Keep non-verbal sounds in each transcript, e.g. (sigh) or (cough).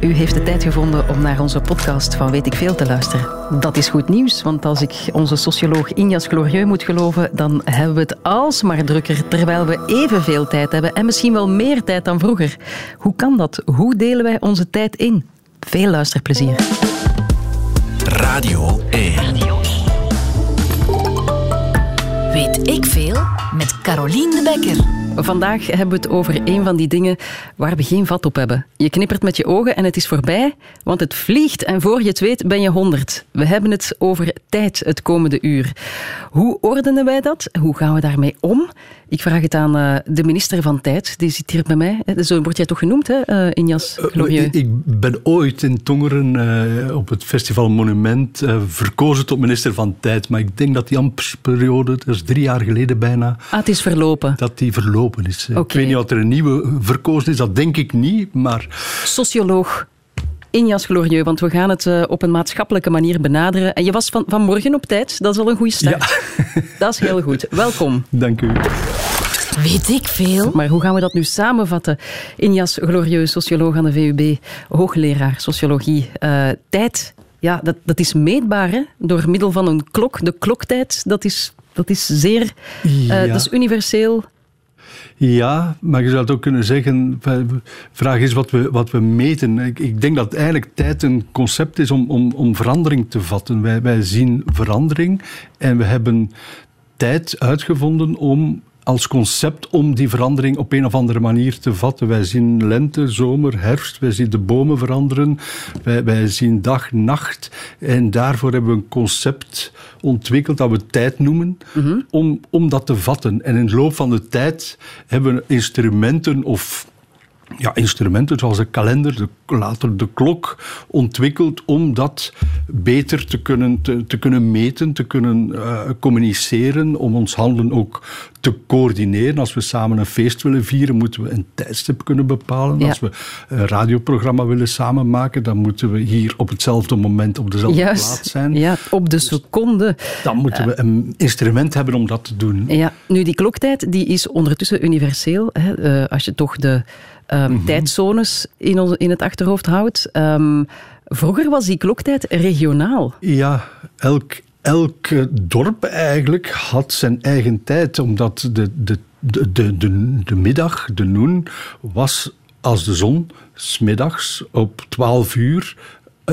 U heeft de tijd gevonden om naar onze podcast van Weet ik Veel te luisteren. Dat is goed nieuws, want als ik onze socioloog Injas Glorieux moet geloven, dan hebben we het alsmaar drukker, terwijl we evenveel tijd hebben en misschien wel meer tijd dan vroeger. Hoe kan dat? Hoe delen wij onze tijd in? Veel luisterplezier. Radio 1. Weet ik veel met Carolien de Bekker. Vandaag hebben we het over een van die dingen waar we geen vat op hebben. Je knippert met je ogen en het is voorbij, want het vliegt en voor je het weet ben je honderd. We hebben het over tijd het komende uur. Hoe ordenen wij dat? Hoe gaan we daarmee om? Ik vraag het aan uh, de minister van Tijd, die zit hier bij mij. Zo word jij toch genoemd, hè, uh, Injas Glorieux? Uh, ik ben ooit in Tongeren op het Festival Monument verkozen tot minister van Tijd. Maar ik denk dat die ambtsperiode, dat is drie jaar geleden bijna... Ah, het is verlopen. Dat die verlopen is. Okay. Ik weet niet wat er een nieuwe verkozen is, dat denk ik niet, maar... Socioloog Injas Glorieux, want we gaan het op een maatschappelijke manier benaderen. En je was van, vanmorgen op tijd, dat is al een goede start. Ja. Dat is heel goed. Welkom. (laughs) Dank u. Weet ik veel. Maar hoe gaan we dat nu samenvatten? Injas Glorieux, socioloog aan de VUB, hoogleraar sociologie. Uh, tijd, ja, dat, dat is meetbaar hè? door middel van een klok. De kloktijd, dat is, dat is zeer... Uh, ja. Dat is universeel ja, maar je zou het ook kunnen zeggen, de vraag is wat we, wat we meten. Ik, ik denk dat eigenlijk tijd een concept is om, om, om verandering te vatten. Wij, wij zien verandering en we hebben tijd uitgevonden om als concept om die verandering op een of andere manier te vatten. Wij zien lente, zomer, herfst, wij zien de bomen veranderen, wij, wij zien dag, nacht. En daarvoor hebben we een concept ontwikkeld dat we tijd noemen, mm-hmm. om, om dat te vatten. En in de loop van de tijd hebben we instrumenten of ja, instrumenten zoals de kalender, de, later de klok, ontwikkeld om dat beter te kunnen, te, te kunnen meten, te kunnen uh, communiceren, om ons handelen ook te coördineren. Als we samen een feest willen vieren, moeten we een tijdstip kunnen bepalen. Ja. Als we een radioprogramma willen samenmaken, dan moeten we hier op hetzelfde moment op dezelfde Juist. plaats zijn. Ja, op de seconde. Dan moeten we een instrument hebben om dat te doen. Ja, nu die kloktijd die is ondertussen universeel. Hè, uh, als je toch de um, tijdzones in, ons, in het achterhoofd houdt. Um, vroeger was die kloktijd regionaal. Ja, elk, elk dorp eigenlijk had zijn eigen tijd, omdat de, de, de, de, de, de middag, de noen, was als de zon smiddags op 12 uur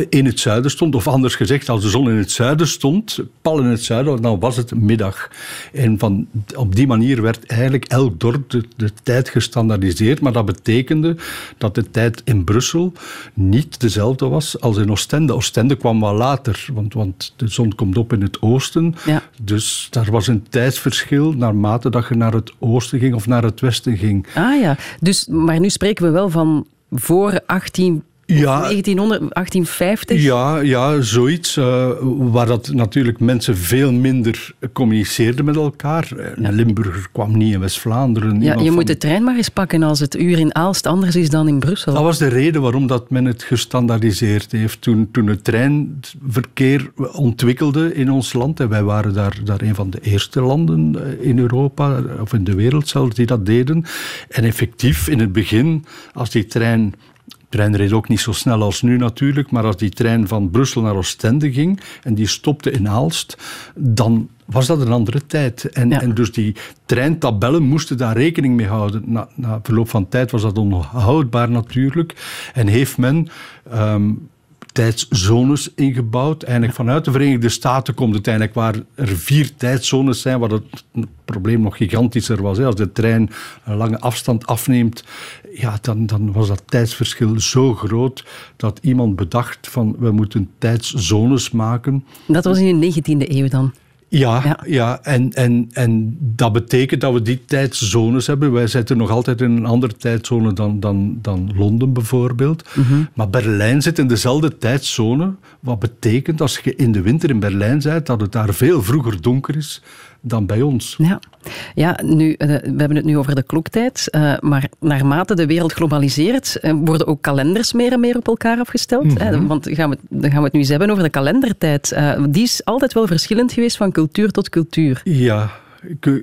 in het zuiden stond, of anders gezegd, als de zon in het zuiden stond, pal in het zuiden, dan was het middag. En van, op die manier werd eigenlijk elk dorp de, de, tijd gestandaardiseerd, maar dat betekende dat de tijd in Brussel niet dezelfde was als in Oostende. Oostende kwam wel later, want, want de zon komt op in het oosten, ja. dus daar was een tijdsverschil naarmate dat je naar het oosten ging of naar het westen ging. Ah ja, dus, maar nu spreken we wel van voor 18 ja, 1900, 1850? Ja, ja zoiets. Uh, waar dat natuurlijk mensen veel minder communiceerden met elkaar. Een Limburger kwam niet in West-Vlaanderen. Ja, je van... moet de trein maar eens pakken als het uur in Aalst anders is dan in Brussel. Dat was de reden waarom dat men het gestandaardiseerd heeft. Toen, toen het treinverkeer ontwikkelde in ons land, en wij waren daar, daar een van de eerste landen in Europa, of in de wereld zelfs, die dat deden. En effectief, in het begin, als die trein trein reed ook niet zo snel als nu natuurlijk, maar als die trein van Brussel naar Oostende ging en die stopte in Aalst, dan was dat een andere tijd. En, ja. en dus die treintabellen moesten daar rekening mee houden. Na, na verloop van tijd was dat onhoudbaar natuurlijk. En heeft men um, tijdszones ingebouwd. Eigenlijk vanuit de Verenigde Staten komt het eigenlijk waar er vier tijdzones zijn, waar het probleem nog gigantischer was. Als de trein een lange afstand afneemt, ja, dan, dan was dat tijdsverschil zo groot dat iemand bedacht van we moeten tijdszones maken. Dat was in de 19e eeuw dan? Ja, ja. ja. En, en, en dat betekent dat we die tijdszones hebben. Wij zitten nog altijd in een andere tijdzone dan, dan, dan Londen bijvoorbeeld. Mm-hmm. Maar Berlijn zit in dezelfde tijdzone. Wat betekent als je in de winter in Berlijn bent, dat het daar veel vroeger donker is dan bij ons. Ja, ja nu, uh, we hebben het nu over de kloktijd. Uh, maar naarmate de wereld globaliseert, uh, worden ook kalenders meer en meer op elkaar afgesteld. Mhm. Want gaan we, dan gaan we het nu eens hebben over de kalendertijd. die is altijd wel verschillend geweest van cultuur tot cultuur. Ja,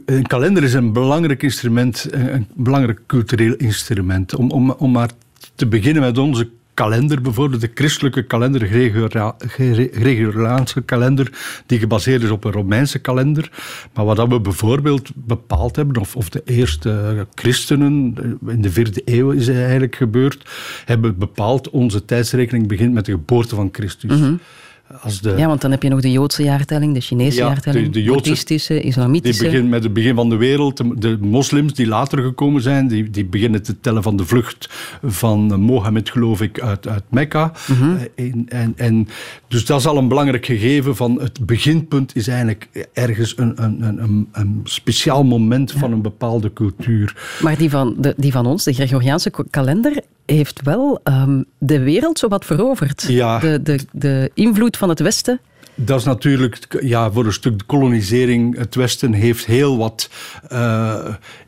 een kalender is een belangrijk instrument, een belangrijk cultureel instrument. Om, om, om maar te beginnen met onze kalender bijvoorbeeld, de christelijke kalender, de Gregoriaanse kalender, die gebaseerd is op een Romeinse kalender. Maar wat we bijvoorbeeld bepaald hebben, of, of de eerste christenen, in de vierde eeuw is eigenlijk gebeurd, hebben bepaald onze tijdsrekening begint met de geboorte van Christus. Mhm. De... Ja, want dan heb je nog de Joodse jaartelling, de Chinese jaartelling, de, de boeddhistische, islamitische. Die begint met het begin van de wereld. De moslims die later gekomen zijn, die, die beginnen te tellen van de vlucht van Mohammed, geloof ik, uit, uit Mekka. Mhm. Eh, en, en, en, dus dat is al een belangrijk gegeven van het beginpunt is eigenlijk ergens een, een, een, een speciaal moment van een bepaalde cultuur. Maar die van, de, die van ons, de Gregoriaanse kalender, heeft wel um, de wereld zowat veroverd. Ja. De, de, de invloed van het Westen dat is natuurlijk ja, voor een stuk de kolonisering. Het Westen heeft heel wat uh,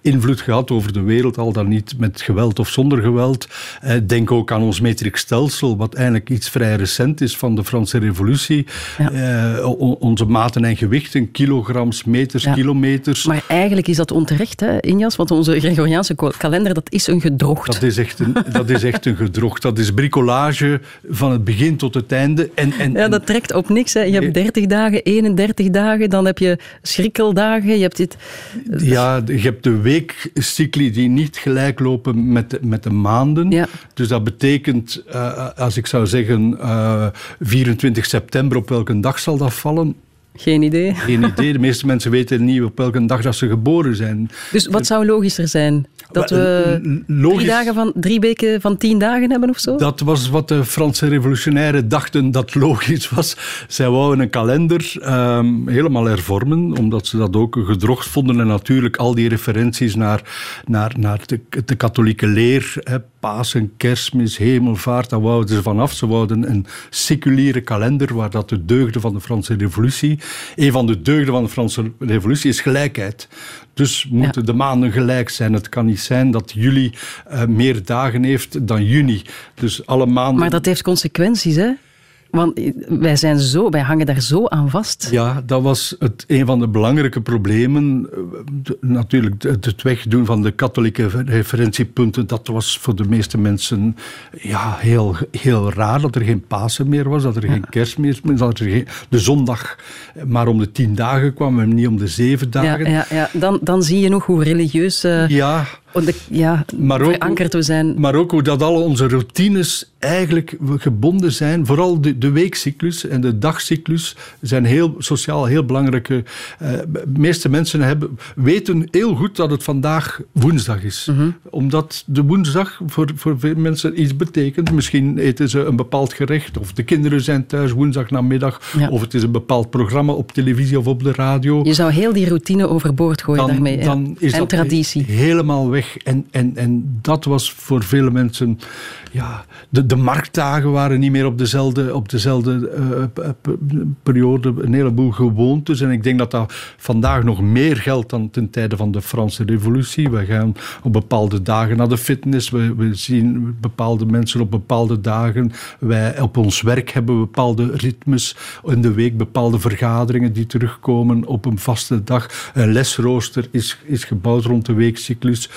invloed gehad over de wereld, al dan niet met geweld of zonder geweld. Uh, denk ook aan ons metricstelsel, wat eigenlijk iets vrij recent is van de Franse Revolutie. Ja. Uh, onze maten en gewichten, kilograms, meters, ja. kilometers. Maar eigenlijk is dat onterecht, hè, Injas? Want onze Gregoriaanse kalender, dat is een gedrocht. Dat is echt een, dat is echt een gedrocht. Dat is bricolage van het begin tot het einde. En, en, ja, dat trekt op niks, hè je hebt 30 dagen, 31 dagen, dan heb je schrikkeldagen. Je hebt dit... Ja, je hebt de weekcycli die niet gelijk lopen met de, met de maanden. Ja. Dus dat betekent, uh, als ik zou zeggen, uh, 24 september, op welke dag zal dat vallen? Geen idee. Geen idee. De meeste mensen weten niet op welke dag dat ze geboren zijn. Dus wat zou logischer zijn? Dat we Logisch, drie, dagen van, drie weken van tien dagen hebben of zo? Dat was wat de Franse revolutionairen dachten dat logisch was. Zij wouden een kalender um, helemaal hervormen, omdat ze dat ook gedrocht vonden. En natuurlijk al die referenties naar, naar, naar de, de katholieke leer, hè, Pasen, Kerstmis, Hemelvaart, daar wouden ze vanaf. Ze wouden een seculiere kalender waar dat de deugden van de Franse revolutie... Een van de deugden van de Franse revolutie is gelijkheid. Dus moeten de maanden gelijk zijn. Het kan niet zijn dat juli uh, meer dagen heeft dan juni. Dus alle maanden... Maar dat heeft consequenties, hè? Want wij, zijn zo, wij hangen daar zo aan vast. Ja, dat was het, een van de belangrijke problemen. Natuurlijk, het wegdoen van de katholieke referentiepunten, dat was voor de meeste mensen ja, heel, heel raar. Dat er geen Pasen meer was, dat er geen kerst meer was, dat er geen, de zondag maar om de tien dagen kwam en niet om de zeven dagen. Ja, ja, ja. Dan, dan zie je nog hoe religieus... Uh... Ja, ja, maar ook, verankerd we zijn. Maar ook hoe dat al onze routines eigenlijk gebonden zijn. Vooral de, de weekcyclus en de dagcyclus zijn heel sociaal heel belangrijke. Uh, de meeste mensen hebben, weten heel goed dat het vandaag woensdag is. Mhm. Omdat de woensdag voor, voor veel mensen iets betekent. Misschien eten ze een bepaald gerecht, of de kinderen zijn thuis woensdag namiddag, of het is een bepaald programma op televisie of op de radio. Je zou heel die routine overboord gooien dan, daarmee. Dan is en dat traditie. helemaal weg. En, en, en dat was voor vele mensen. Ja, de, de marktdagen waren niet meer op dezelfde, op dezelfde uh, periode. Een heleboel gewoontes. En ik denk dat dat vandaag nog meer geldt dan ten tijde van de Franse Revolutie. We gaan op bepaalde dagen naar de fitness. We, we zien bepaalde mensen op bepaalde dagen. Wij op ons werk hebben bepaalde ritmes. In de week bepaalde vergaderingen die terugkomen op een vaste dag. Een lesrooster is, is gebouwd rond de weekcyclus.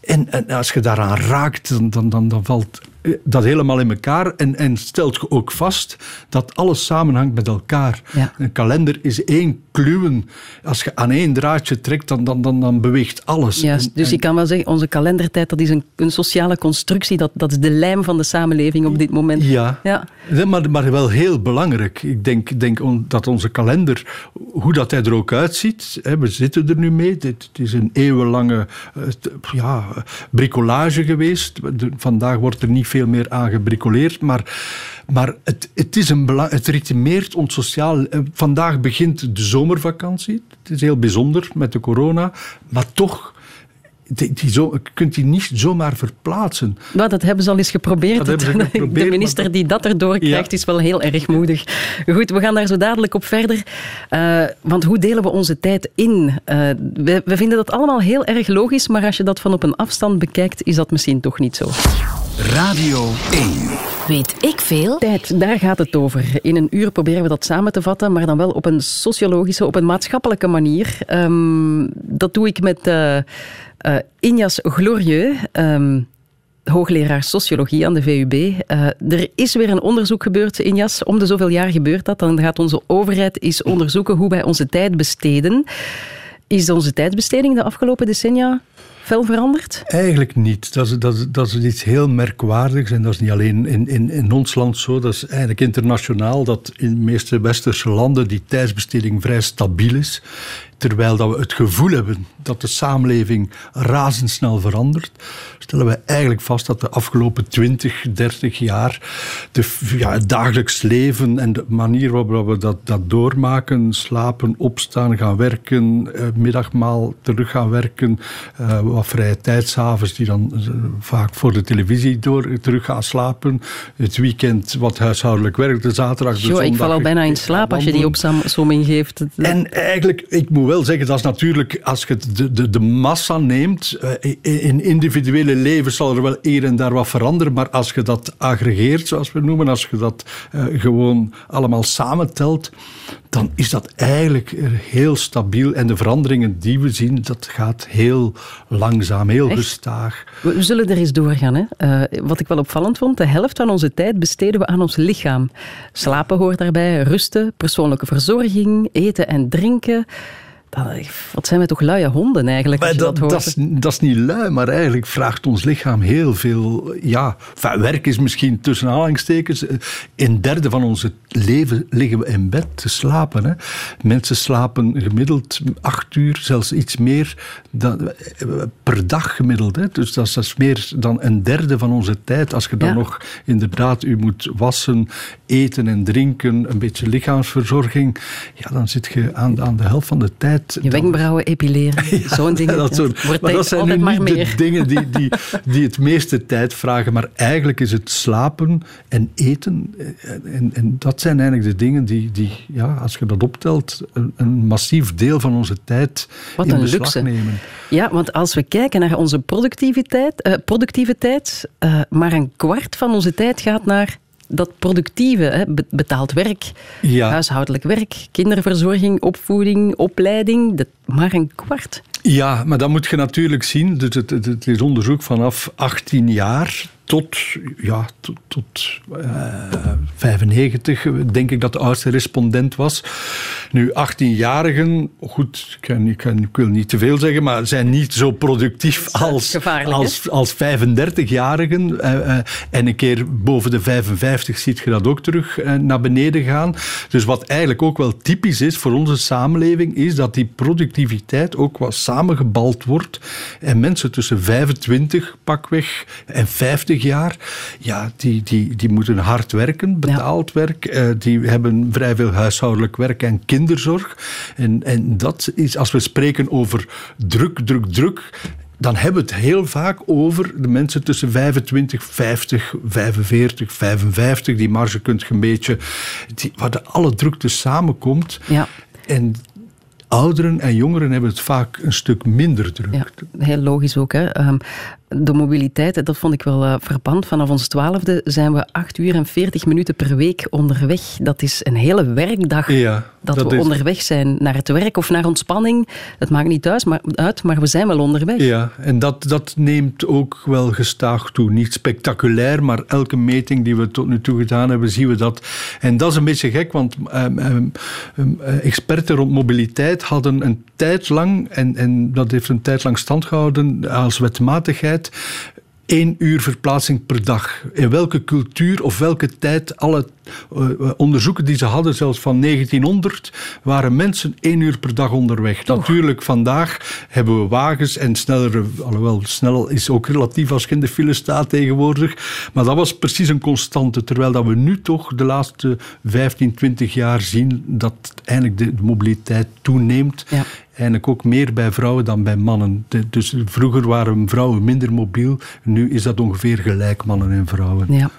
En, als je daaraan raakt, dan, dan, dan valt dat helemaal in elkaar en, en stelt je ook vast dat alles samenhangt met elkaar. Een kalender is één kluwen. Als je aan één draadje trekt, dan, dan, dan, dan beweegt alles. Ja, dus je kan wel zeggen, onze kalendertijd dat is een, een sociale constructie. Dat, dat is de lijm van de samenleving op dit moment. Ja, ja. Maar, maar wel heel belangrijk. Ik denk, denk dat onze kalender, hoe dat hij er ook uitziet, hè, we zitten er nu mee. Het is een eeuwenlange eh, ja, bricolage geweest. Vandaag wordt er niet veel meer aan gebricoleerd. Maar, maar het, het, is een het ritmeert ons sociaal. Eh, vandaag begint de zomervakantie. Het is heel bijzonder met de corona. Maar toch die, die zo, kunt die niet zomaar verplaatsen. Nou, dat hebben ze al eens geprobeerd. (laughs) geprobeerd de minister die dat erdoor krijgt, is wel heel erg moedig. Goed, we gaan daar zo dadelijk op verder. Uh, want hoe delen we onze tijd in? Uh, we, we vinden dat allemaal heel erg logisch, maar als je dat van op een afstand bekijkt, is dat misschien toch niet zo. Radio 1. Weet ik veel? Tijd, daar gaat het over. In een uur proberen we dat samen te vatten, maar dan wel op een sociologische, op een maatschappelijke manier. Um, dat doe ik met uh, uh, Injas Glorieux. Um, hoogleraar sociologie aan de VUB. Uh, er is weer een onderzoek gebeurd in Jas. Om de zoveel jaar gebeurt dat. Dan gaat onze overheid eens onderzoeken hoe wij onze tijd besteden. Is onze tijdsbesteding de afgelopen decennia veel veranderd? Eigenlijk niet. Dat is, dat, dat is iets heel merkwaardigs. En dat is niet alleen in, in, in ons land zo. Dat is eigenlijk internationaal dat in de meeste westerse landen die tijdsbesteding vrij stabiel is. Terwijl dat we het gevoel hebben dat de samenleving razendsnel verandert, stellen we eigenlijk vast dat de afgelopen 20, 30 jaar de, ja, het dagelijks leven en de manier waarop we dat, dat doormaken, slapen, opstaan, gaan werken, eh, middagmaal terug gaan werken, eh, wat vrije tijdsavonds die dan eh, vaak voor de televisie door, terug gaan slapen, het weekend wat huishoudelijk werk, de zaterdag, de jo, zondag. Ik val al bijna in slaap als je die opzomming geeft. En eigenlijk, ik moet wel zeggen, dat is natuurlijk, als je de, de, de massa neemt, uh, in individuele leven zal er wel hier en daar wat veranderen, maar als je dat aggregeert, zoals we noemen, als je dat uh, gewoon allemaal samentelt, dan is dat eigenlijk heel stabiel. En de veranderingen die we zien, dat gaat heel langzaam, heel Echt? gestaag. We, we, zullen er eens doorgaan. Hè? Uh, wat ik wel opvallend vond, de helft van onze tijd besteden we aan ons lichaam. Slapen hoort daarbij, rusten, persoonlijke verzorging, eten en drinken wat zijn we toch luie honden eigenlijk? dat, dat, dat, is, dat, is, niet lui, maar eigenlijk vraagt ons lichaam heel veel. Ja, werk is misschien tussen aanhalingstekens. Een derde van onze leven liggen we in bed te slapen. Hè. Mensen slapen gemiddeld acht uur, zelfs iets meer dan, per dag gemiddeld. Hè. Dus dat is, meer dan een derde van onze tijd. Als je dan nog inderdaad u moet wassen, eten en drinken, een beetje lichaamsverzorging, ja, dan zit je aan, aan de helft van de tijd je wenkbrauwen epileren, (laughs) zo'n ding. Dat, soort, maar dat zijn nu niet meer. de dingen die, (laughs) die, die het meeste tijd vragen. Maar eigenlijk is het slapen en eten. En, en dat zijn eigenlijk de dingen die, die ja, als je dat optelt, een, een massief deel van onze tijd Wat in beslag luxe. nemen. Ja, want als we kijken naar onze productiviteit, uh, productieve tijd, uh, maar een kwart van onze tijd gaat naar dat productieve, hè, betaald werk, ja. huishoudelijk werk, kinderverzorging, opvoeding, opleiding, dat maar een kwart. Ja, maar dat moet je natuurlijk zien. Het, het, het is onderzoek vanaf 18 jaar tot, ja, tot, tot uh, eh, 95, denk ik dat de oudste respondent was. Nu, 18-jarigen, goed, ik, kan, ik, kan, ik, wil niet te veel zeggen, maar zijn niet zo productief als, als, als 35-jarigen. Uh, uh, en een keer boven de 55 ziet je dat ook terug naar beneden gaan. Dus wat eigenlijk ook wel typisch is voor onze samenleving, is dat die productiviteit ook wat samengebald wordt. En mensen tussen 25 pakweg en 50 jaar, ja, die, die, die moeten hard werken, betaald werk. Uh, die hebben vrij veel huishoudelijk werk en kinderzorg. En, en dat is, als we spreken over druk, druk, druk, dan hebben we het heel vaak over de mensen tussen 25, 50, 45, 55. Die marge kunt je een beetje... Die, waar de alle drukte samenkomt. Ja. En ouderen en jongeren hebben het vaak een stuk minder druk. Ja, heel logisch ook. Hè. Um, de mobiliteit, dat vond ik wel uh, verpand. Vanaf ons twaalfde zijn we acht uur en veertig minuten per week onderweg. Dat is een hele werkdag ja, dat, we onderweg zijn naar het werk of naar ontspanning. Het maakt niet thuis, maar, uit, maar we zijn wel onderweg. Ja, en dat, dat neemt ook wel gestaag toe. Niet spectaculair, maar elke meting die we tot nu toe gedaan hebben, zien we dat. En dat is een beetje gek, want um, um, um, experten rond mobiliteit hadden een tijd lang, en, en dat heeft een tijd lang stand gehouden als wetmatigheid, één uur verplaatsing per dag. In welke cultuur of welke tijd, alle uh, onderzoeken die ze hadden, zelfs van 1900, waren mensen één uur per dag onderweg. Toch. Natuurlijk, vandaag hebben we wagens en snellere, alhoewel snel is ook relatief als je in de file staat tegenwoordig, maar dat was precies een constante, terwijl dat we nu toch de laatste 15, 20 jaar zien dat eindelijk de, de mobiliteit toeneemt. Ja eigenlijk ook meer bij vrouwen dan bij mannen. Dus vroeger waren vrouwen minder mobiel, nu is dat ongeveer gelijk mannen en vrouwen. Ja.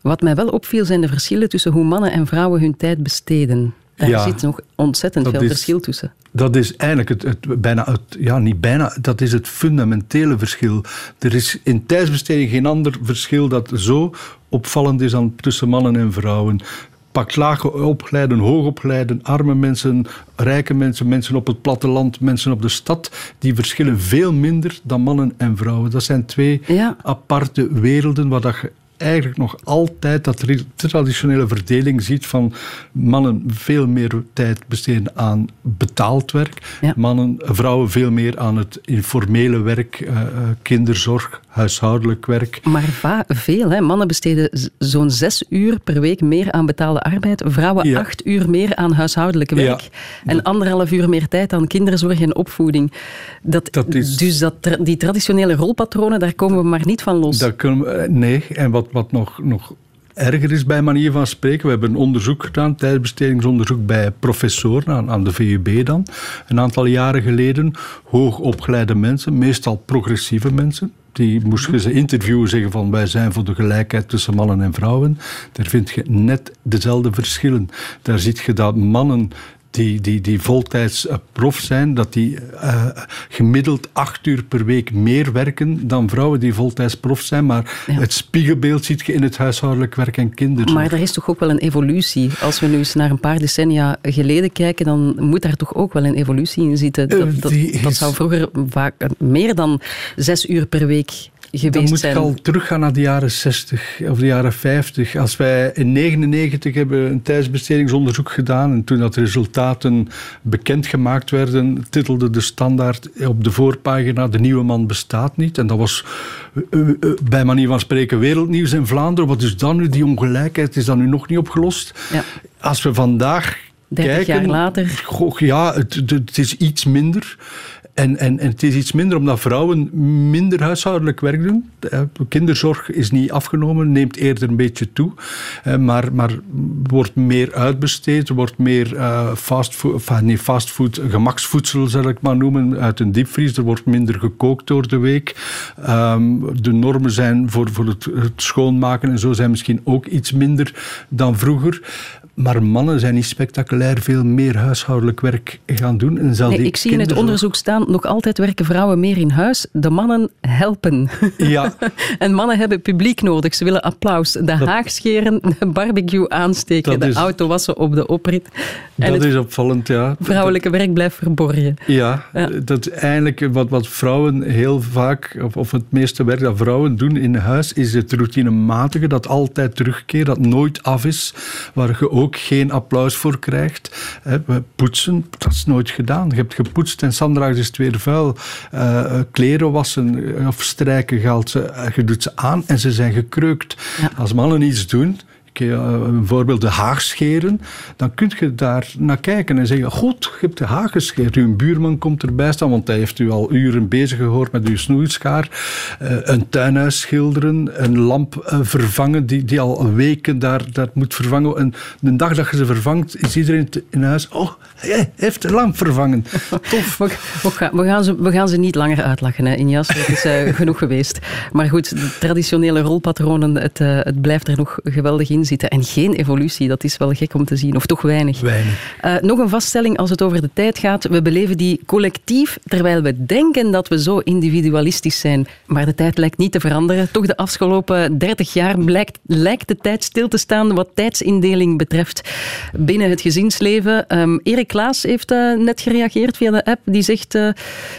Wat mij wel opviel zijn de verschillen tussen hoe mannen en vrouwen hun tijd besteden. Daar zit nog ontzettend veel verschil tussen. Dat is eigenlijk het, het, bijna het, ja, niet bijna, dat is het fundamentele verschil. Er is in tijdsbesteding geen ander verschil dat zo opvallend is dan tussen mannen en vrouwen Pak laag opgeleide, hoogopgeleide, arme mensen, rijke mensen, mensen op het platteland, mensen op de stad. Die verschillen veel minder dan mannen en vrouwen. Dat zijn twee aparte werelden waar dat je eigenlijk nog altijd dat traditionele verdeling ziet van mannen veel meer tijd besteden aan betaald werk, mannen, vrouwen veel meer aan het informele werk, uh, kinderzorg, huishoudelijk werk. Maar veel, hè? mannen besteden zo'n zes uur per week meer aan betaalde arbeid, vrouwen acht uur meer aan huishoudelijke werk en anderhalf uur meer tijd aan kinderzorg en opvoeding. Dat, dat is... Dus dat, die traditionele rolpatronen, daar komen we maar niet van los. Dat kunnen we, nee, en wat, wat nog, nog erger is bij manier van spreken. We hebben een onderzoek gedaan, tijdbestedingsonderzoek bij professoren aan, aan de VUB dan, een aantal jaren geleden. Hoogopgeleide mensen, meestal progressieve mensen, die moesten ze interviewen, zeggen van wij zijn voor de gelijkheid tussen mannen en vrouwen. Daar vind je net dezelfde verschillen. Daar ziet je dat mannen die, die, die voltijds eh, prof zijn, dat die uh, gemiddeld acht uur per week meer werken dan vrouwen die voltijds prof zijn. Maar het spiegelbeeld ziet je in het huishoudelijk werk en kinderen. Maar er is toch ook wel een evolutie. Als we nu eens naar een paar decennia geleden kijken, dan moet daar toch ook wel een evolutie in zitten. Dat, dat, dat zou vroeger vaak meer dan zes uur per week dan moet je al teruggaan naar de jaren 60 of de jaren 50. Als wij in 99 hebben een tijdsbestedingsonderzoek gedaan en toen dat resultaten bekendgemaakt werden, titelde de standaard op de voorpagina de nieuwe man bestaat niet. En dat was eh, eh, eh, bij manier van spreken wereldnieuws in Vlaanderen. Wat is dan nu? Die ongelijkheid is dan nu nog niet opgelost. Ja. Als we vandaag 30 kijken, jaar later. Goh, ja, het, het, is iets minder. En, en, en het is iets minder omdat vrouwen minder huishoudelijk werk doen. Kinderzorg is niet afgenomen, neemt eerder een beetje toe. Maar, maar wordt meer uitbesteed, wordt meer uh, fastfood, enfin, nee, gemaksvoedsel zal ik maar noemen, uit een diepvries. Er wordt minder gekookt door de week. Ehm, de normen zijn voor, voor het schoonmaken en zo zijn misschien ook iets minder dan vroeger. Maar mannen zijn niet spectaculair veel meer huishoudelijk werk gaan doen. En nee, ik zie in het onderzoek staan, nog altijd werken vrouwen meer in huis. De mannen helpen. (laughs) Ja. (laughs) en mannen hebben publiek nodig. Ze willen applaus. De haag scheren, de (laughs) barbecue aansteken, de auto wassen op de oprit. En dat is opvallend, ja. Vrouwelijke werk blijft verborgen. Ja, dat eigenlijk wat, wat vrouwen heel vaak, of, of het meeste werk dat vrouwen doen in huis, is het routinematige, dat altijd terugkeert, dat nooit af is, waar je ook geen applaus voor krijgt. Poetsen, dat is nooit gedaan. Je hebt gepoetst en Sandra is het weer vuil. Uh, kleren wassen of strijken, geldt ze, je doet ze aan en ze zijn gekreukt. Als mannen iets doen, bijvoorbeeld de haag scheren, dan kun je daar naar kijken en zeggen, goed, je hebt de haag gescheerd. Uw buurman komt erbij staan, want hij heeft u al uren bezig gehoord met uw snoeischaar. Uh, een tuinhuis schilderen, een lamp uh, vervangen die, die al weken daar, daar moet vervangen. En de dag dat je ze vervangt, is iedereen in huis, oh, hij heeft de lamp vervangen. (laughs) Tof. We, we, gaan, ze, we gaan ze niet langer uitlachen, hè, Injas. Het is uh, (laughs) genoeg geweest. Maar goed, de traditionele rolpatronen, het, het blijft er nog geweldig in zitten. En geen evolutie, dat is wel gek om te zien. Of toch weinig. Weinig. Uh, nog een vaststelling als het over de tijd gaat. We beleven die collectief, terwijl we denken dat we zo individualistisch zijn. Maar de tijd lijkt niet te veranderen. Toch de afgelopen 30 jaar blijkt, lijkt de tijd stil te staan wat tijdsindeling betreft binnen het gezinsleven. Um, Erik Klaas heeft uh, net gereageerd via de app. Die zegt, uh,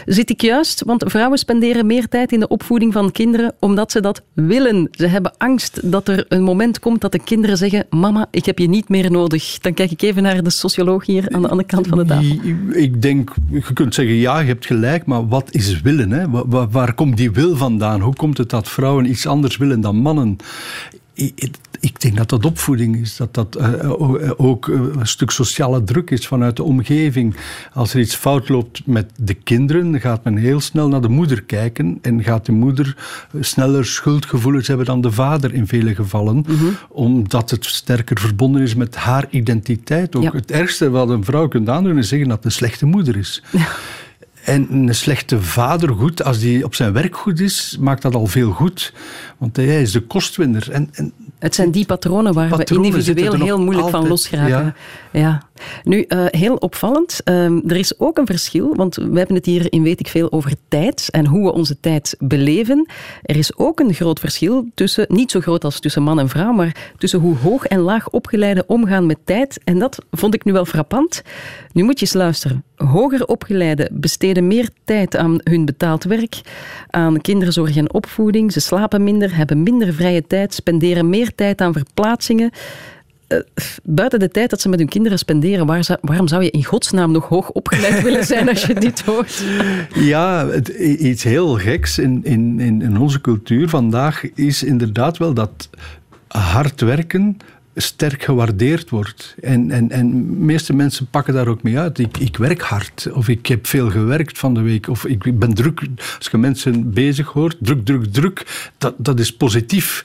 zit ik juist? Want vrouwen spenderen meer tijd in de opvoeding van kinderen omdat ze dat willen. Ze hebben angst dat er een moment komt dat de kinderen kinderen zeggen: Mama, ik heb je niet meer nodig. Dan kijk ik even naar de socioloog hier aan de andere kant van de tafel. Ik denk, je kunt zeggen: ja, je hebt gelijk, maar wat is willen? Hè? Waar, waar komt die wil vandaan? Hoe komt het dat vrouwen iets anders willen dan mannen? Ik denk dat dat opvoeding is, dat dat eh, eh, ook eh, een stuk sociale druk is vanuit de omgeving. Als er iets fout loopt met de kinderen, gaat men heel snel naar de moeder kijken en gaat de moeder sneller schuldgevoelens hebben dan de vader in vele gevallen, mhm. omdat het sterker verbonden is met haar identiteit. Ook Het ergste wat een vrouw kunt aandoen is zeggen dat het een slechte moeder is. Ja. En een slechte vader, goed, als die op zijn werk goed is, maakt dat al veel goed. Want hij is de kostwinner. En, en het zijn die patronen waar we individueel heel moeilijk van losgeraken. Ja. ja. Nu, uh, heel opvallend. Uh, er is ook een verschil, want we hebben het hier in Weet ik Veel over tijd en hoe we onze tijd beleven. Er is ook een groot verschil tussen, niet zo groot als tussen man en vrouw, maar tussen hoe hoog en laag opgeleiden omgaan met tijd. En dat vond ik nu wel frappant. Nu moet je eens luisteren. Hoger opgeleiden besteden meer tijd aan hun betaald werk, aan kinderzorg en opvoeding. Ze slapen minder, hebben minder vrije tijd, spenderen meer tijd aan verplaatsingen. Uh, buiten de tijd dat ze met hun kinderen spenderen, waarom zou je in godsnaam nog hoog opgeleid willen zijn als je dit hoort? (laughs) Ja, iets heel geks in, in, in onze cultuur vandaag is inderdaad wel dat hard werken sterk gewaardeerd wordt. En, en, en de meeste mensen pakken daar ook mee uit. Ik, ik werk hard, of ik heb veel gewerkt van de week, of ik ben druk. Als je mensen bezig hoort, druk, druk, druk, dat, dat is positief.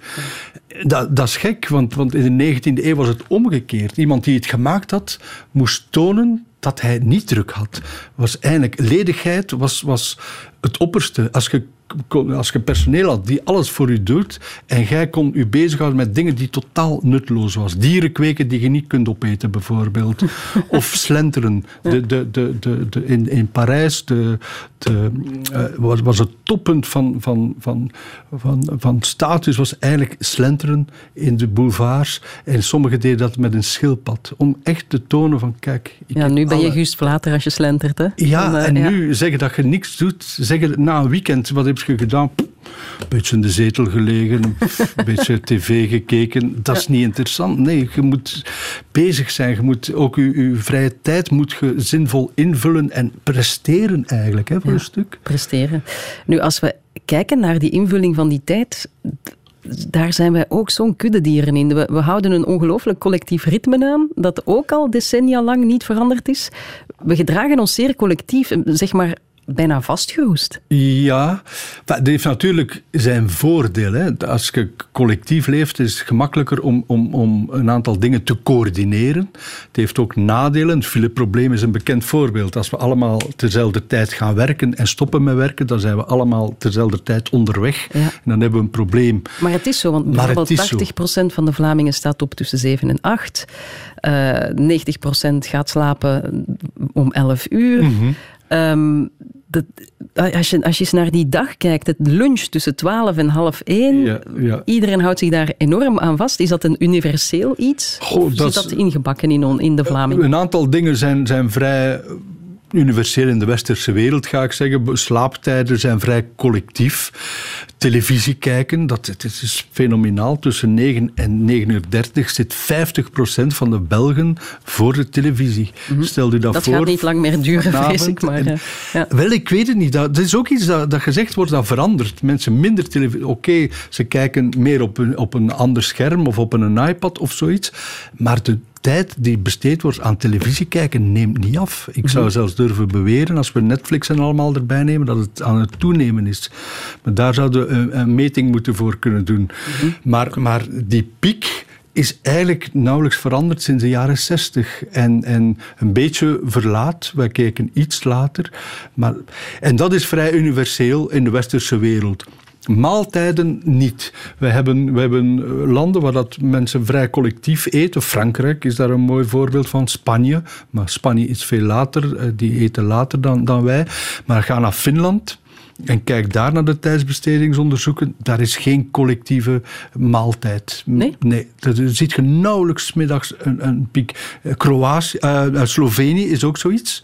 Dat, dat is gek, want, want in de 19e eeuw was het omgekeerd. Iemand die het gemaakt had, moest tonen dat hij niet druk had. Was eigenlijk, ledigheid was, was het opperste. Als je als je personeel had die alles voor u doet en jij kon u bezighouden met dingen die totaal nutteloos was. Dieren kweken die je niet kunt opeten, bijvoorbeeld. (laughs) of slenteren. De, de, de, de, de, in, in Parijs de, de, uh, was, was het toppunt van, van, van, van, van status was eigenlijk slenteren in de boulevards. En sommigen deden dat met een schildpad. Om echt te tonen van, kijk... ja, nu ben je Guust Vlater als je slentert, hè? Ja, en ja. nu zeggen dat je niks doet. Zeggen na een weekend, wat heb je gedaan? Een beetje in de zetel gelegen, een beetje (laughs) tv gekeken. Dat is niet interessant. Nee, je moet bezig zijn. Je moet ook je, je vrije tijd moet je zinvol invullen en presteren eigenlijk, hè, voor een stuk. Presteren. Nu, als we kijken naar die invulling van die tijd daar zijn wij ook zo'n kuddedieren in. We, we houden een ongelooflijk collectief ritme aan, dat ook al decennia lang niet veranderd is. We gedragen ons zeer collectief, zeg maar bijna vastgeroest. Ja, dat heeft natuurlijk zijn voordeel. Hè. Als je collectief leeft, is het gemakkelijker om, om, om een aantal dingen te coördineren. Het heeft ook nadelen. Het fileprobleem is een bekend voorbeeld. Als we allemaal tezelfde tijd gaan werken en stoppen met werken, dan zijn we allemaal tezelfde tijd onderweg. En dan hebben we een probleem. Maar het is zo, want bijvoorbeeld 80% van de Vlamingen staat op tussen 7 en 8. Uh, 90% gaat slapen om 11 uur. Mm Um, dat, als, je, als je eens naar die dag kijkt, het lunch tussen 12 en half 1, ja, ja. iedereen houdt zich daar enorm aan vast. Is dat een universeel iets? Goh, of dat zit dat ingebakken in, in de Vlaming? Een aantal dingen zijn, zijn vrij universeel in de westerse wereld, ga ik zeggen. Slaaptijden zijn vrij collectief. Televisie kijken, dat, het is fenomenaal. Tussen 9 en 9 uur 30 zit 50% van de Belgen voor de televisie. Mm Stel u dat, dat voor. Dat gaat niet lang meer duren, vrees ik. Maar, en, ja. Wel, ik weet het niet. Dat, is ook iets dat, dat gezegd wordt dat verandert. Mensen minder televisie... Oké, ze kijken meer op een, op een ander scherm of op een iPad of zoiets. Maar de tijd die besteed wordt aan televisie kijken neemt niet af. Ik zou mhm. zelfs durven beweren, als we Netflix en allemaal erbij nemen, dat het aan het toenemen is. Maar daar zouden we een, meting moeten voor kunnen doen. Mhm. maar, maar die piek is eigenlijk nauwelijks veranderd sinds de jaren zestig. En, en een beetje verlaat. Wij kijken iets later. Maar, en dat is vrij universeel in de westerse wereld. Maaltijden niet. We hebben, we hebben eh, landen waar dat mensen vrij collectief eten. Frankrijk is daar een mooi voorbeeld van. Spanje. Maar Spanje is veel later. Eh, die eten later dan, dan wij. Maar ga naar Finland. En kijk daar naar de tijdsbestedingsonderzoeken. Daar is geen collectieve maaltijd. Nee? Nee. Dat ziet je nauwelijks middags een, een piek. Eh, Kroatië, uh, Slovenië is ook zoiets.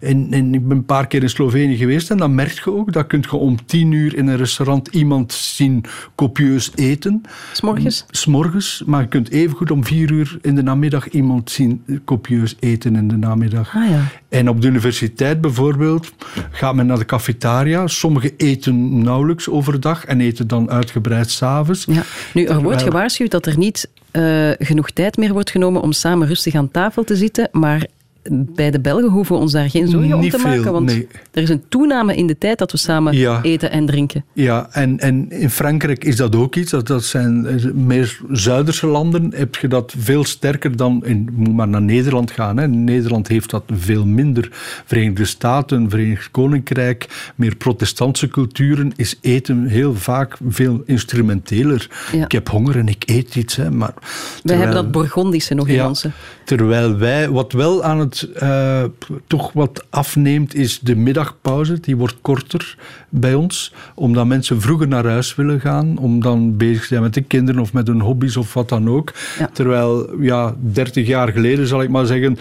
En, en, ik ben een paar keer in Slovenië geweest en dan merk je ook, dat kun je om tien uur in een restaurant iemand zien copieus eten. S'morgens? S'morgens, maar je kunt evengoed om vier uur in de namiddag iemand zien copieus eten in de namiddag. Ah, ja. En op de universiteit bijvoorbeeld gaat men naar de cafetaria. Sommigen eten nauwelijks overdag en eten dan uitgebreid s'avonds. Ja. Nu, er wordt gewaarschuwd dat er niet uh, genoeg tijd meer wordt genomen om samen rustig aan tafel te zitten, maar bij de Belgen hoeven we ons daar geen zorgen om te maken. veel, Want nee. er is een toename in de tijd dat we samen Ja. eten en drinken. Ja, en, en in Frankrijk is dat ook iets. Dat, dat zijn meer Zuiderse landen. Heb je dat veel sterker dan in. Moet maar naar Nederland gaan. Hè. Nederland heeft dat veel minder. Verenigde Staten, Verenigd Koninkrijk, meer protestantse culturen is eten heel vaak veel instrumenteler. Ja. Ik heb honger en ik eet iets. Hè, maar Wij hebben dat Bourgondische nog in Ja. onze. Terwijl wij, wat wel aan het eh, toch wat afneemt, is de middagpauze. Die wordt korter bij ons, omdat mensen vroeger naar huis willen gaan, om dan bezig te zijn met de kinderen of met hun hobby's of wat dan ook. Ja. Terwijl, ja, 30 jaar geleden zal ik maar zeggen,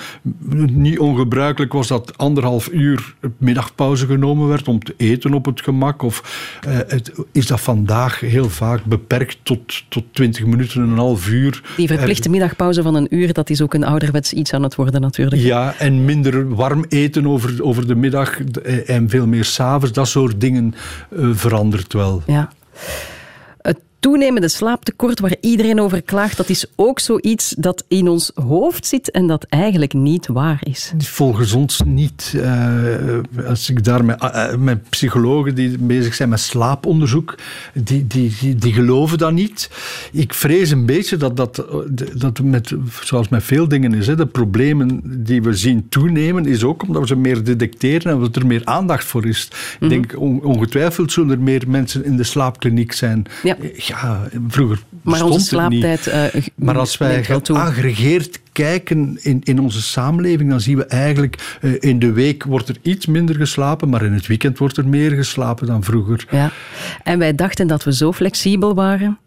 niet ongebruikelijk was dat anderhalf uur middagpauze genomen werd om te eten op het gemak. Of eh, het, is dat vandaag heel vaak beperkt tot, tot 20 minuten, een half uur. Die verplichte middagpauze van een uur, dat is ook een ouderwets iets aan het worden natuurlijk. Ja, en minder warm eten over, over de middag eh, en veel meer s'avonds. Dat soort dingen eh, verandert wel. Ja. Toenemende slaaptekort waar iedereen over klaagt, dat is ook zoiets dat in ons hoofd zit en dat eigenlijk niet waar is. Volgens ons niet. Eh, als ik daar met, eh, met psychologen die bezig zijn met slaaponderzoek, die, die, die, die geloven dat niet. Ik vrees een beetje dat dat, dat met, zoals met veel dingen is, hè, de problemen die we zien toenemen, is ook omdat we ze meer detecteren en dat er meer aandacht voor is. Ik denk on- ongetwijfeld zullen er meer mensen in de slaapkliniek zijn. Ja. Ja, vroeger Maar onze slaaptijd eh, Maar als wij geaggregeerd kijken in, in onze samenleving, dan zien we eigenlijk eh, in de week wordt er iets minder geslapen, maar in het weekend wordt er meer geslapen dan vroeger. Ja. En wij dachten dat we zo flexibel waren.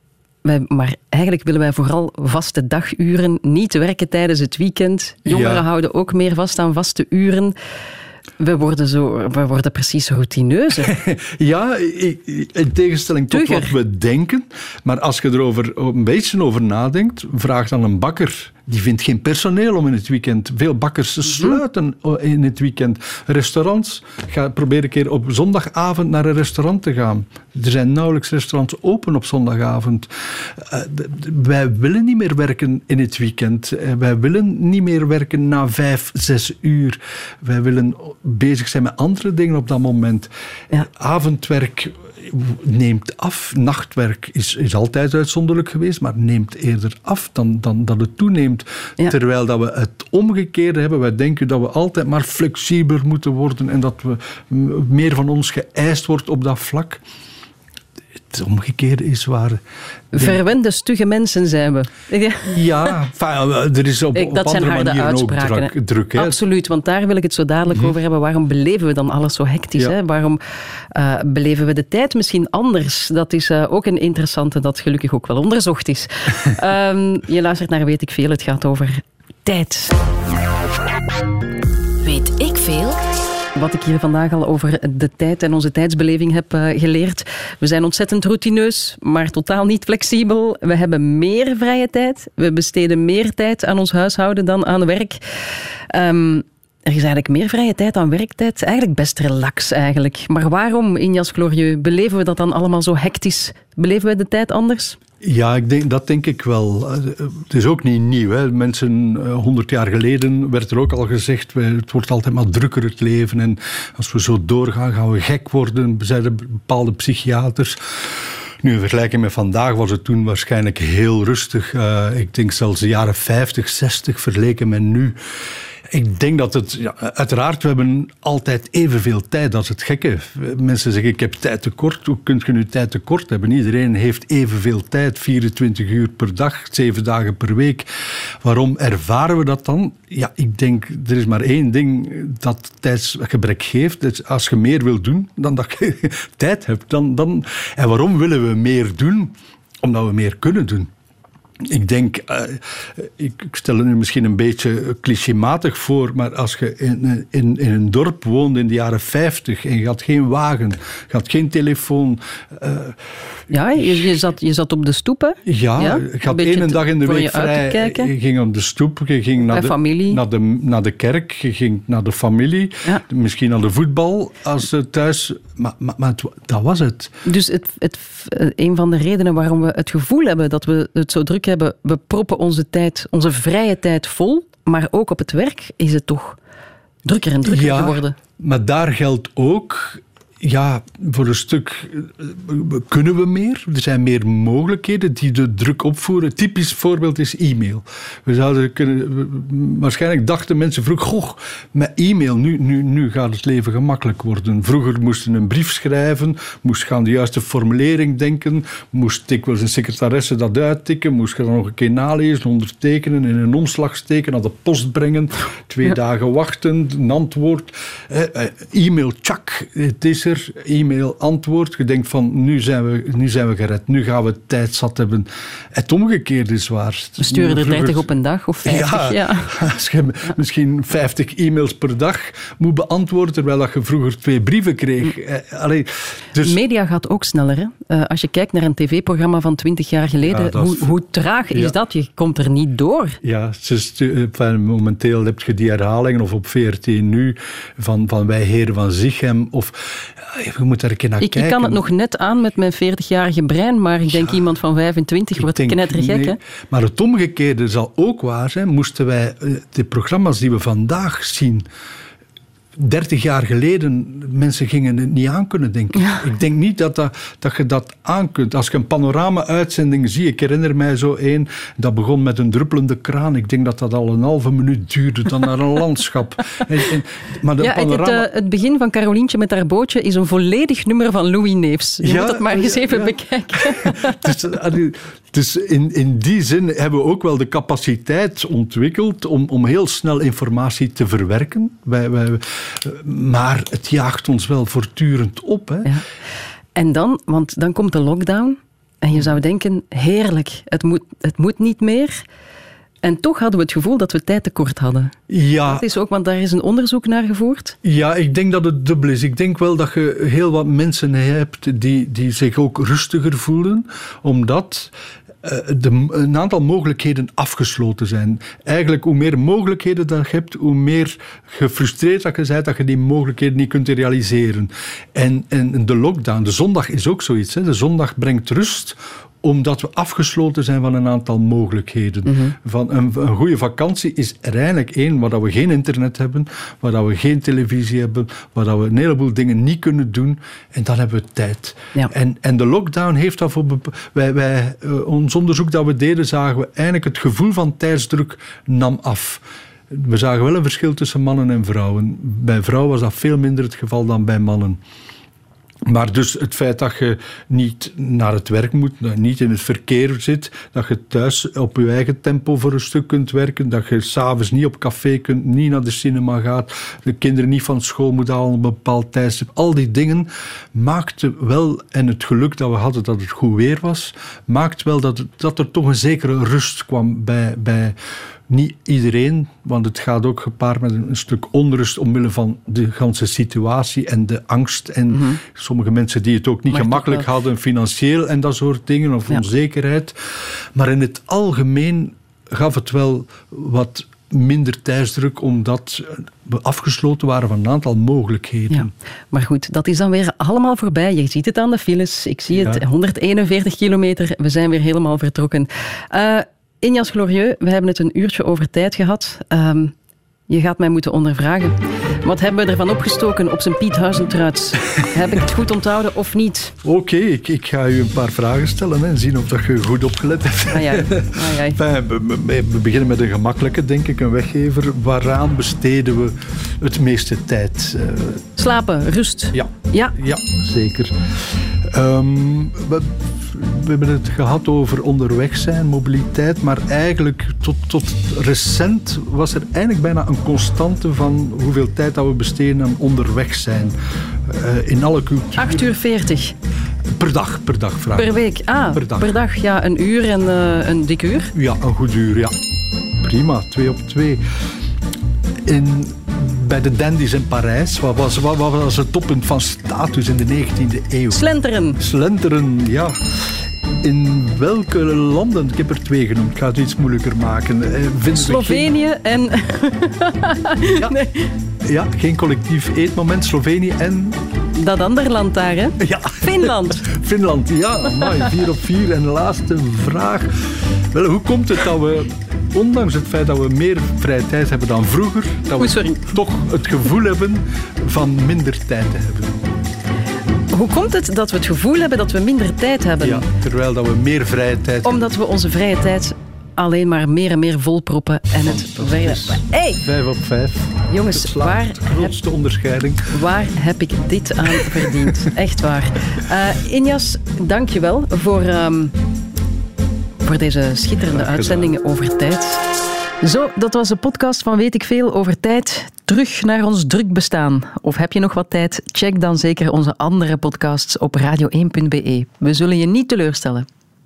Wij, maar eigenlijk willen wij vooral vaste daguren, niet werken tijdens het weekend. Jongeren Ja. houden ook meer vast aan vaste uren. We worden, zo, we worden precies routineuzer. (laughs) Ja, in tegenstelling tot Tugger. wat we denken. Maar als je erover een beetje over nadenkt, vraag dan een bakker. Die vindt geen personeel om in het weekend. Veel bakkers Mhm. sluiten in het weekend. Restaurants, ga, probeer een keer op zondagavond naar een restaurant te gaan. Er zijn nauwelijks restaurants open op zondagavond. Eh, wij willen niet meer werken in het weekend. Eh, wij willen niet meer werken na vijf, zes uur. Wij willen bezig zijn met andere dingen op dat moment. Ja. Avondwerk neemt af. Nachtwerk is, is altijd uitzonderlijk geweest, maar neemt eerder af dan, dan dat het toeneemt. Ja. Terwijl dat we het omgekeerde hebben. Wij denken dat we altijd maar flexibeler moeten worden en dat we meer van ons geëist wordt op dat vlak. Het omgekeerde is waar. Verwende, stugge mensen zijn we. Ja. Ja, (laughs) enfin, er is op, Ik- op dat zijn andere harde manieren ook uitspraken. druk. hè. druk hè. Absoluut, want daar wil ik het zo dadelijk over hebben. Waarom beleven we dan alles zo hectisch? Ja. Hè? Waarom eh, beleven we de tijd misschien anders? Dat is eh, ook een interessante dat gelukkig ook wel onderzocht is. (laughs) Ehm, je luistert naar Weet ik Veel. Het gaat over tijd. Weet ik veel? Wat ik hier vandaag al over de tijd en onze tijdsbeleving heb eh, geleerd. We zijn ontzettend routineus, maar totaal niet flexibel. We hebben meer vrije tijd. We besteden meer tijd aan ons huishouden dan aan werk. Ehm, er is eigenlijk meer vrije tijd dan werktijd. Eigenlijk best relax eigenlijk. Maar waarom, Injas Glorieux, beleven we dat dan allemaal zo hectisch? Beleven we de tijd anders? Ja, ik denk, dat denk ik wel. Eh, Het is ook niet nieuw. Hè. Mensen, eh, honderd jaar geleden werd er ook al gezegd, het wordt altijd maar drukker het leven. En als we zo doorgaan, gaan we gek worden, zeiden bepaalde psychiaters. Nu, in vergelijking met vandaag was het toen waarschijnlijk heel rustig. Eh, ik denk zelfs de jaren 50, 60 vergeleken met nu. Ik denk dat het, ja, uiteraard, we hebben altijd evenveel tijd. Dat is het gekke. Mensen zeggen, ik heb tijd tekort. Hoe kunt je nu tijd tekort hebben? Iedereen heeft evenveel tijd, 24 uur per dag, 7 dagen per week. Waarom ervaren we dat dan? Ja, ik denk, er is maar één ding dat tijdsgebrek geeft. Dus als je meer wil doen dan dat je (laughs) tijd hebt. Dan, dan, en waarom willen we meer doen? Omdat we meer kunnen doen. Ik denk, eh, ik, stel het nu misschien een beetje clichématig voor, maar als je in, in, in een dorp woonde in de jaren 50 en je had geen wagen, je had geen telefoon. eh, Ja, je, je, zat, je zat op de stoep, hè? ja, Ja, je had één dag in de week je uit te vrij. kijken. Je ging op de stoep, je ging naar de, familie. Naar, de, naar de kerk, je ging naar de familie, Ja. misschien naar de voetbal als ze thuis. Maar, maar, maar het wa- dat was het. Dus het, het, eh, een van de redenen waarom we het gevoel hebben dat we het zo druk hebben, we proppen onze tijd, onze vrije tijd vol, maar ook op het werk is het toch drukker en drukker Ja. geworden. Maar daar geldt ook, ja, voor een stuk eh, kunnen we meer. Er zijn meer mogelijkheden die de druk opvoeren. Typisch voorbeeld is e-mail. We zouden kunnen, waarschijnlijk dachten mensen vroeger, goh, met e-mail, nu, nu, nu gaat het leven gemakkelijk worden. Vroeger moesten een brief schrijven, moest je aan de juiste formulering denken, moest dikwijls een secretaresse dat uittikken, moest je dan nog een keer nalezen, ondertekenen, in een omslag steken, naar de post brengen, twee dagen wachten, een antwoord. Eh, eh, e-mail, tjak, het is E-mail, antwoord. Je denkt van, nu zijn, we, nu zijn we gered, nu gaan we tijd zat hebben. Het omgekeerde is waar. We sturen er Vroeger- 30 op een dag of 50. Ja. (laughs) als je misschien 50 e-mails per dag moet beantwoorden, terwijl dat je vroeger twee brieven kreeg. Eh, allee, dus, Media gaat ook sneller. Hè? Eh, als je kijkt naar een tv-programma van 20 jaar geleden, Ja, hoe, hoe traag is Ja. dat? Je komt er niet door. ja, eh, enfin, momenteel heb je die herhalingen, of op VRT nu, van, van Wij Heren van Zichem. Of, je moet daar een keer naar Ik, kan het nog net aan met mijn 40-jarige brein, maar ik denk iemand van 25 Ik wordt knettergek. nee. hè? Maar het omgekeerde zal ook waar zijn. Moesten wij eh, de programma's die we vandaag zien. 30 jaar geleden, mensen gingen het niet aan kunnen denken. Ik denk niet dat, dat, dat je dat aan kunt. Als je een panorama-uitzending ziet, ik herinner mij zo één, dat begon met een druppelende kraan. Ik denk dat dat al een halve minuut duurde, dan naar een (laughs) landschap. En, en, maar de Ja, het, het, panorama... eh, het begin van Carolientje met haar bootje is een volledig nummer van Louis Neefs. Je Ja, moet dat maar eens even bekijken. (laughs) Dus, dus in, in die zin hebben we ook wel de capaciteit ontwikkeld om, om heel snel informatie te verwerken. Wij, wij, maar het jaagt ons wel voortdurend op. Hè. Ja. En dan, want dan komt de lockdown en je zou denken, heerlijk, het moet, het moet niet meer. En toch hadden we het gevoel dat we tijd tekort hadden. Ja, Dat is ook, want daar is een onderzoek naar gevoerd. Ja, ik denk dat het dubbel is. Ik denk wel dat je heel wat mensen hebt die, die zich ook rustiger voelen, omdat de, een aantal mogelijkheden afgesloten zijn. Eigenlijk, hoe meer mogelijkheden dat je hebt, hoe meer gefrustreerd dat je bent dat je die mogelijkheden niet kunt realiseren. En, en de lockdown, de zondag is ook zoiets. Hè. De zondag brengt rust omdat we afgesloten zijn van een aantal mogelijkheden. Van een, een goede vakantie is er eigenlijk één waar dat we geen internet hebben, waar dat we geen televisie hebben, waar dat we een heleboel dingen niet kunnen doen. En dan hebben we tijd. Ja. En, en de lockdown heeft daarvoor... bepa- Wij, wij, eh, ons onderzoek dat we deden, zagen we eigenlijk het gevoel van tijdsdruk nam af. We zagen wel een verschil tussen mannen en vrouwen. Bij vrouwen was dat veel minder het geval dan bij mannen. Maar dus het feit dat je niet naar het werk moet, niet in het verkeer zit, dat je thuis op je eigen tempo voor een stuk kunt werken, dat je s'avonds niet op café kunt, niet naar de cinema gaat, de kinderen niet van school moeten halen op een bepaald tijdstip. Al die dingen maakten wel, en het geluk dat we hadden dat het goed weer was, maakt wel dat, dat er toch een zekere rust kwam bij, bij niet iedereen, want het gaat ook gepaard met een, stuk onrust omwille van de ganse situatie en de angst. En sommige mensen die het ook niet gemakkelijk hadden, financieel en dat soort dingen, of Ja. onzekerheid. Maar in het algemeen gaf het wel wat minder tijdsdruk, omdat we afgesloten waren van een aantal mogelijkheden. Ja. Maar goed, dat is dan weer allemaal voorbij. Je ziet het aan de files. Ik zie het, Ja. 141 kilometer. We zijn weer helemaal vertrokken. Injas Glorieux, we hebben het een uurtje over tijd gehad. Ehm, je gaat mij moeten ondervragen. Wat hebben we ervan opgestoken op zijn Piet Huizentruids? (laughs) Heb ik het goed onthouden of niet? Oké, ik, ik ga u een paar vragen stellen en zien of dat je goed opgelet hebt. Ah, ja. (laughs) Ah, ja. Enfin, we, beginnen met een gemakkelijke, denk ik, een weggever. Waaraan besteden we het meeste tijd? Eh, Slapen, rust. ja. Ja, ja, zeker. Ehm, we, we hebben het gehad over onderweg zijn, mobiliteit, maar eigenlijk tot, tot recent was er eigenlijk bijna een constante van hoeveel tijd dat we besteden aan onderweg zijn. Eh, in alle culturen. 8 uur 40 Per dag, per dag vraag. per week. Ah, Per dag. Ja, een uur en eh, een dik uur. Ja, een goed uur, ja. Prima, twee op twee. In, bij de dandies in Parijs, wat was, wat, wat was het toppunt van status in de 19e eeuw? Slenteren. Slenteren, ja. In welke landen, ik heb er twee genoemd, ik ga het iets moeilijker maken. eh, Slovenië en... Ja, ja, geen collectief eetmoment. Slovenië en Dat ander land daar, hè? ja, Finland. (laughs) Finland. Ja, amai, vier op vier. En de laatste vraag. Wel, hoe komt het dat we ondanks het feit dat we meer vrije tijd hebben dan vroeger, dat we toch het gevoel hebben van minder tijd te hebben. Hoe komt het dat we het gevoel hebben dat we minder tijd hebben? Ja, terwijl dat we meer vrije tijd Omdat we onze vrije tijd alleen maar meer en meer volproppen en het verder... Hey, Vijf op vijf. jongens, waar heb, grootste onderscheiding. waar heb ik dit aan verdiend? Echt waar. Eh Injas, dank je wel voor, ehm, voor deze schitterende uitzendingen over tijd. Zo, dat was de podcast van Weet ik Veel over tijd. Terug naar ons druk bestaan. Of heb je nog wat tijd? Check dan zeker onze andere podcasts op radio1.be. We zullen je niet teleurstellen.